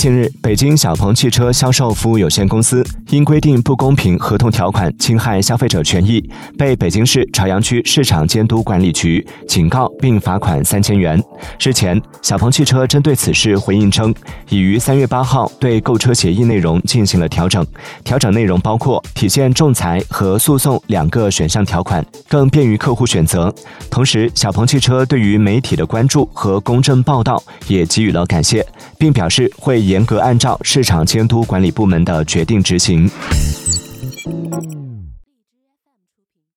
近日，北京小鹏汽车销售服务有限公司因规定不公平合同条款侵害消费者权益，被北京市朝阳区市场监督管理局警告并罚款三千元。日前，小鹏汽车针对此事回应称，已于三月八号对购车协议内容进行了调整，调整内容包括体现仲裁和诉讼两个选项条款，更便于客户选择。同时，小鹏汽车对于媒体的关注和公正报道也给予了感谢，并表示会。严格按照市场监督管理部门的决定执行。 음.